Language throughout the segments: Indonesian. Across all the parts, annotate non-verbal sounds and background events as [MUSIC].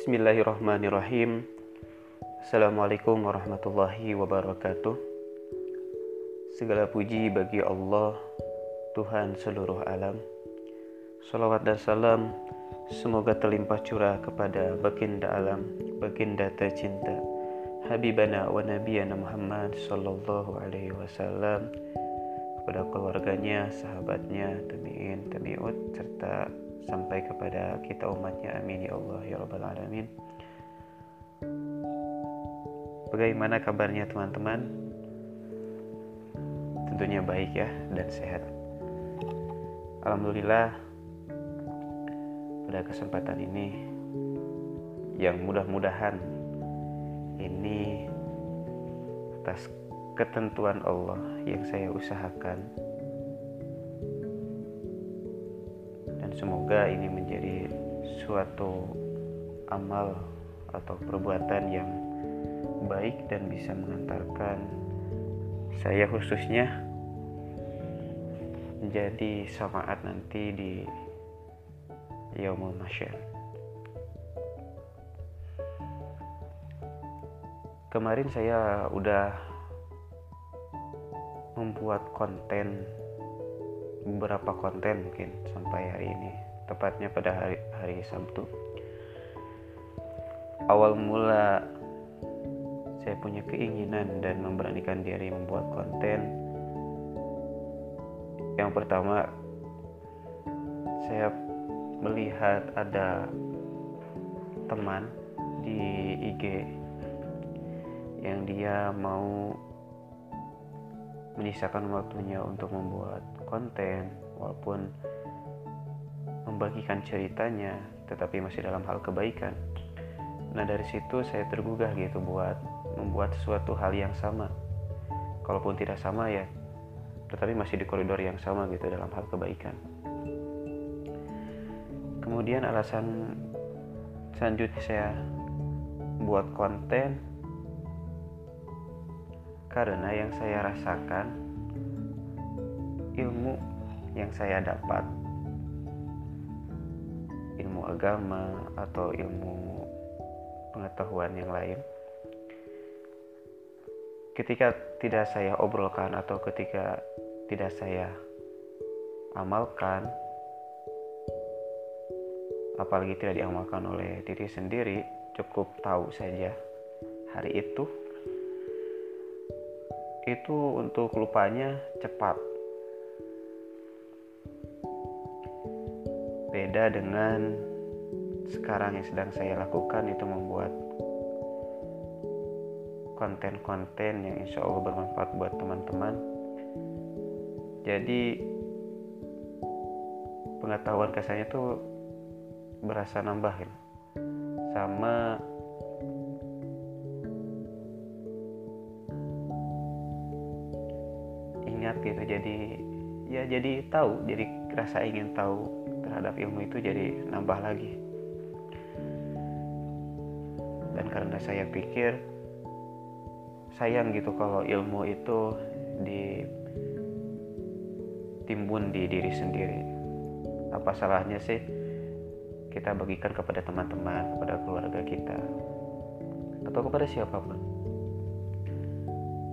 Bismillahirrahmanirrahim. Assalamualaikum warahmatullahi wabarakatuh. Segala puji bagi Allah Tuhan seluruh alam. Salawat dan salam Semoga terlimpah curah kepada baginda alam Baginda tercinta Habibana wa Nabiyana Muhammad Sallallahu alaihi wasallam. Kepada keluarganya, sahabatnya, tabi'in, tabi'ut Serta sampai kepada kita umatnya. Amin ya Allah ya Rabbal Alamin. Bagaimana kabarnya teman-teman? Tentunya baik ya dan sehat. Alhamdulillah pada kesempatan ini yang mudah-mudahan ini atas ketentuan Allah yang saya usahakan Semoga ini menjadi suatu amal atau perbuatan yang baik dan bisa mengantarkan saya khususnya menjadi syafaat nanti di Yaumul Masyar. Kemarin saya udah membuat konten beberapa konten mungkin sampai hari ini tepatnya pada hari hari Sabtu. Awal mula saya punya keinginan dan memberanikan diri membuat konten. Yang pertama saya melihat ada teman di IG yang dia mau menyisakan waktunya untuk membuat konten walaupun membagikan ceritanya tetapi masih dalam hal kebaikan. Nah dari situ saya tergugah gitu buat membuat sesuatu hal yang sama. Kalaupun tidak sama ya tetapi masih di koridor yang sama gitu dalam hal kebaikan. Kemudian alasan selanjutnya saya buat konten karena yang saya rasakan ilmu yang saya dapat ilmu agama atau ilmu pengetahuan yang lain ketika tidak saya obrolkan atau ketika tidak saya amalkan apalagi tidak diamalkan oleh diri sendiri cukup tahu saja hari itu itu untuk lupanya cepat. Beda dengan sekarang yang sedang saya lakukan itu membuat konten-konten yang insya Allah bermanfaat buat teman-teman. Jadi pengetahuan kesannya tuh berasa nambahin sama ingat gitu. Jadi ya jadi tahu jadi rasa ingin tahu terhadap ilmu itu jadi nambah lagi. Dan karena saya pikir sayang gitu kalau ilmu itu ditimbun di diri sendiri. Apa salahnya sih kita bagikan kepada teman-teman kepada keluarga kita? Atau kepada siapa pun?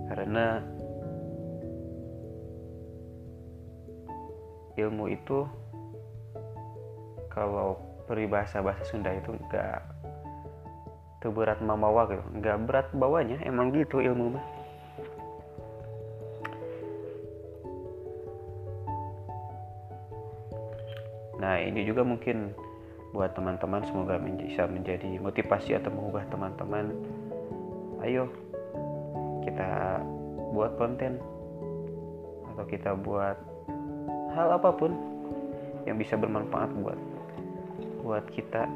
Karena ilmu itu kalau peribahasa bahasa Sunda itu enggak berat mamawa gitu. Enggak berat bawanya emang gitu ilmu mah. Nah ini juga mungkin buat teman-teman semoga bisa menjadi motivasi atau mengubah teman-teman. Ayo kita buat konten atau kita buat hal apa pun yang bisa bermanfaat buat buat kita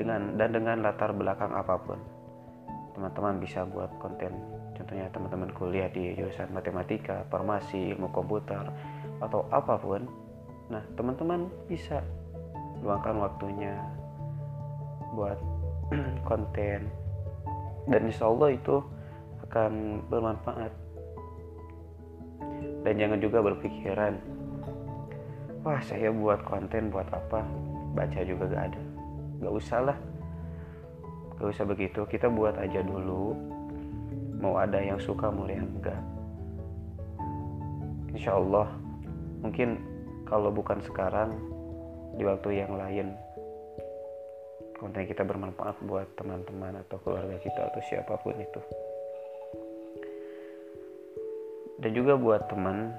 dengan dan dengan latar belakang apa pun. Teman-teman bisa buat konten contohnya teman-teman kuliah di jurusan matematika farmasi ilmu komputer atau apa pun. Nah teman-teman bisa luangkan waktunya buat [CLEARS THROAT] konten. Dan insya Allah itu akan bermanfaat dan jangan juga berpikiran wah saya buat konten buat apa? Baca juga gak ada. Gak usah lah. Gak usah begitu. Kita buat aja dulu. Mau ada yang suka mau yang enggak insya Allah mungkin kalau bukan sekarang di waktu yang lain konten kita bermanfaat buat teman-teman atau keluarga kita atau siapa pun itu dan juga buat teman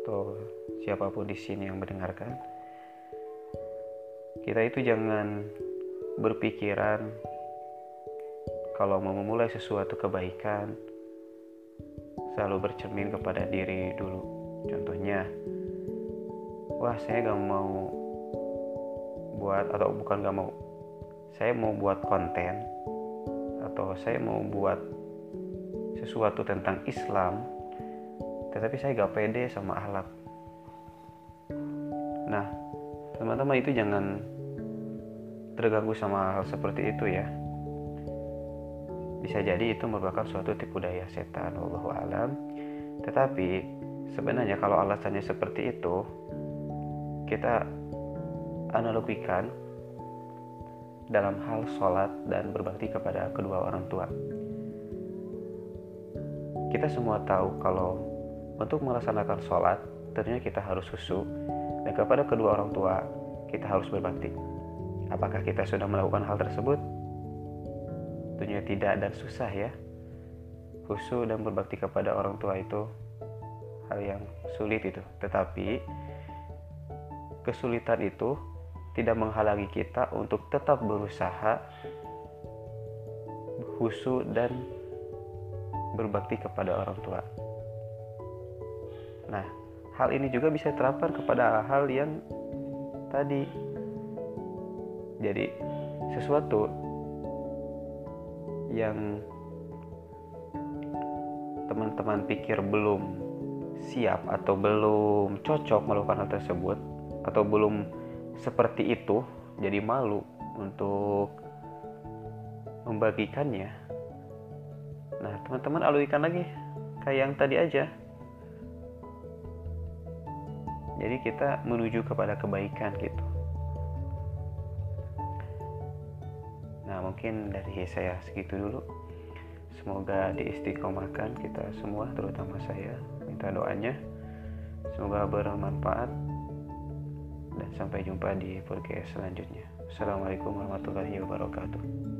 atau siapa pun di sini yang mendengarkan kita itu jangan berpikiran kalau mau memulai sesuatu kebaikan selalu bercermin kepada diri dulu. Contohnya wah saya gak mau buat atau bukan gak mau saya mau buat konten atau saya mau buat sesuatu tentang Islam tetapi saya gak pede sama ahlak. Nah teman-teman itu jangan terganggu sama hal seperti itu ya. Bisa jadi itu merupakan suatu tipu daya setan wallahu alam. Tetapi sebenarnya kalau alasannya seperti itu kita analogikan dalam hal sholat dan berbakti kepada kedua orang tua kita semua tahu kalau untuk melaksanakan sholat tentunya kita harus susu. Dan kepada kedua orang tua kita harus berbakti. Apakah kita sudah melakukan hal tersebut? Tentunya tidak dan susah ya. Khusyuk dan berbakti kepada orang tua itu hal yang sulit itu. Tetapi kesulitan itu tidak menghalangi kita untuk tetap berusaha khusyuk dan berbakti kepada orang tua. Nah hal ini juga bisa terapkan kepada hal yang tadi. Jadi sesuatu yang teman-teman pikir belum siap atau belum cocok melakukan hal tersebut atau belum seperti itu jadi malu untuk membagikannya teman-teman alurikan lagi kayak yang tadi aja. Jadi kita menuju kepada kebaikan gitu. Mungkin dari saya segitu dulu. Semoga diistiqomahkan kita semua terutama saya. Minta doanya. Semoga bermanfaat. Dan sampai jumpa di podcast selanjutnya. Assalamualaikum warahmatullahi wabarakatuh